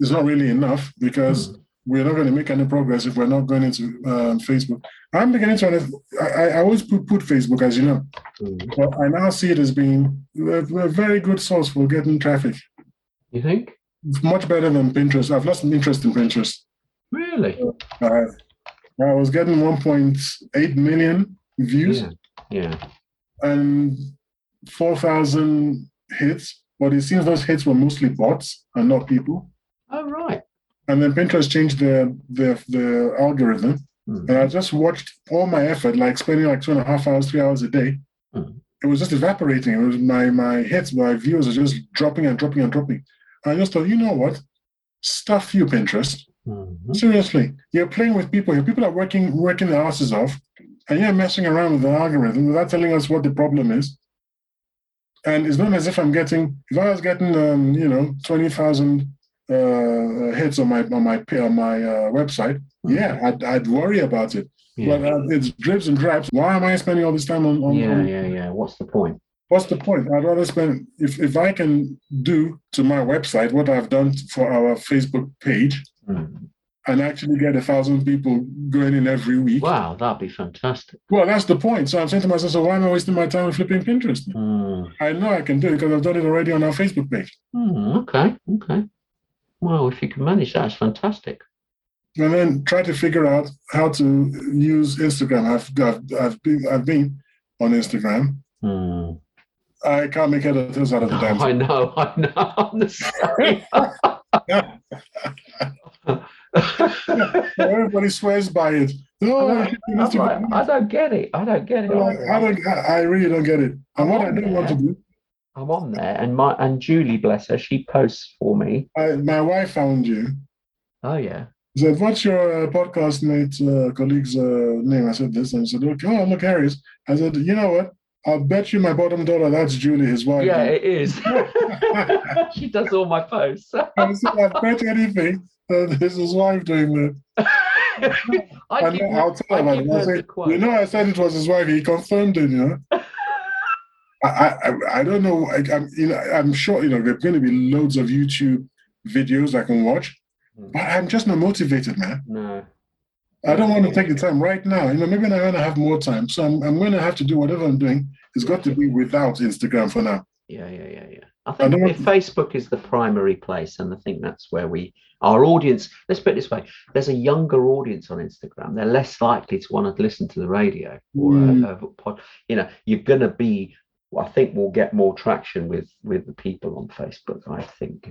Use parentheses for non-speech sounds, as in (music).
is not really enough because mm. we're not going to make any progress if we're not going into uh, Facebook. I'm beginning to understand. I, I always put, put Facebook, as you know, mm. but I now see it as being a, a very good source for getting traffic. You think? Much better than Pinterest. I've lost interest in Pinterest. Really? Uh, I was getting 1.8 million views. Yeah. yeah. And 4,000 hits, but it seems those hits were mostly bots and not people. Oh, right. And then Pinterest changed the the, the algorithm. Mm-hmm. And I just watched all my effort, like spending like two and a half hours, three hours a day. Mm-hmm. It was just evaporating. It was my my hits, my views are just dropping and dropping and dropping. And I just thought, you know what? Stuff you, Pinterest. Mm-hmm. Seriously, you're playing with people. Your people are working working their asses off, and you're messing around with the algorithm without telling us what the problem is. And it's not as if I'm getting. If I was getting, um, you know, twenty thousand uh, hits on my on my on my uh, website, mm-hmm. yeah, I'd, I'd worry about it. Yeah. But uh, it's drips and drabs. Why am I spending all this time on? on yeah, on, yeah, yeah. What's the point? What's the point? I'd rather spend if if I can do to my website what I've done for our Facebook page, mm. and actually get a thousand people going in every week. Wow, that'd be fantastic. Well, that's the point. So I'm saying to myself, so why am I wasting my time flipping Pinterest? Mm. I know I can do it because I've done it already on our Facebook page. Mm, okay, okay. Well, if you can manage that, it's fantastic. And then try to figure out how to use Instagram. I've I've, I've been I've been on Instagram. Mm. I can't make head or tails out of the damn. (laughs) I know, I know. (laughs) I'm the same. (laughs) Everybody swears by it. No, I don't, I don't get it. I don't get it. I, don't. I really don't get it. And what I do want to do. I'm on there, and my and Julie, bless her, she posts for me. I, my wife found you. Oh yeah. said, "What's your uh, podcast mate uh, colleague's uh, name?" I said this, and I said, "Okay, oh I'm look, Harris." I said, "You know what? I'll bet you my bottom dollar that's Julie, his wife. Yeah, it is. (laughs) she does all my posts. (laughs) I said, I bet anything that this is wife doing that. (laughs) I and keep, I'll tell him, I, I say, you know, I said it was his wife. He confirmed it, you know. I, I, I don't know. I, am you know, I'm sure you know there's going to be loads of YouTube videos I can watch, hmm. but I'm just not motivated, man. No. I don't want to take the time right now. You know, maybe I'm going to have more time. So I'm, I'm going to have to do whatever I'm doing. It's got to be without Instagram for now. Yeah, yeah, yeah, yeah. I think I if Facebook is the primary place, and I think that's where we, our audience, let's put it this way: there's a younger audience on Instagram. They're less likely to want to listen to the radio or mm. a, a pod. You know, you're going to be. I think we'll get more traction with with the people on Facebook. I think.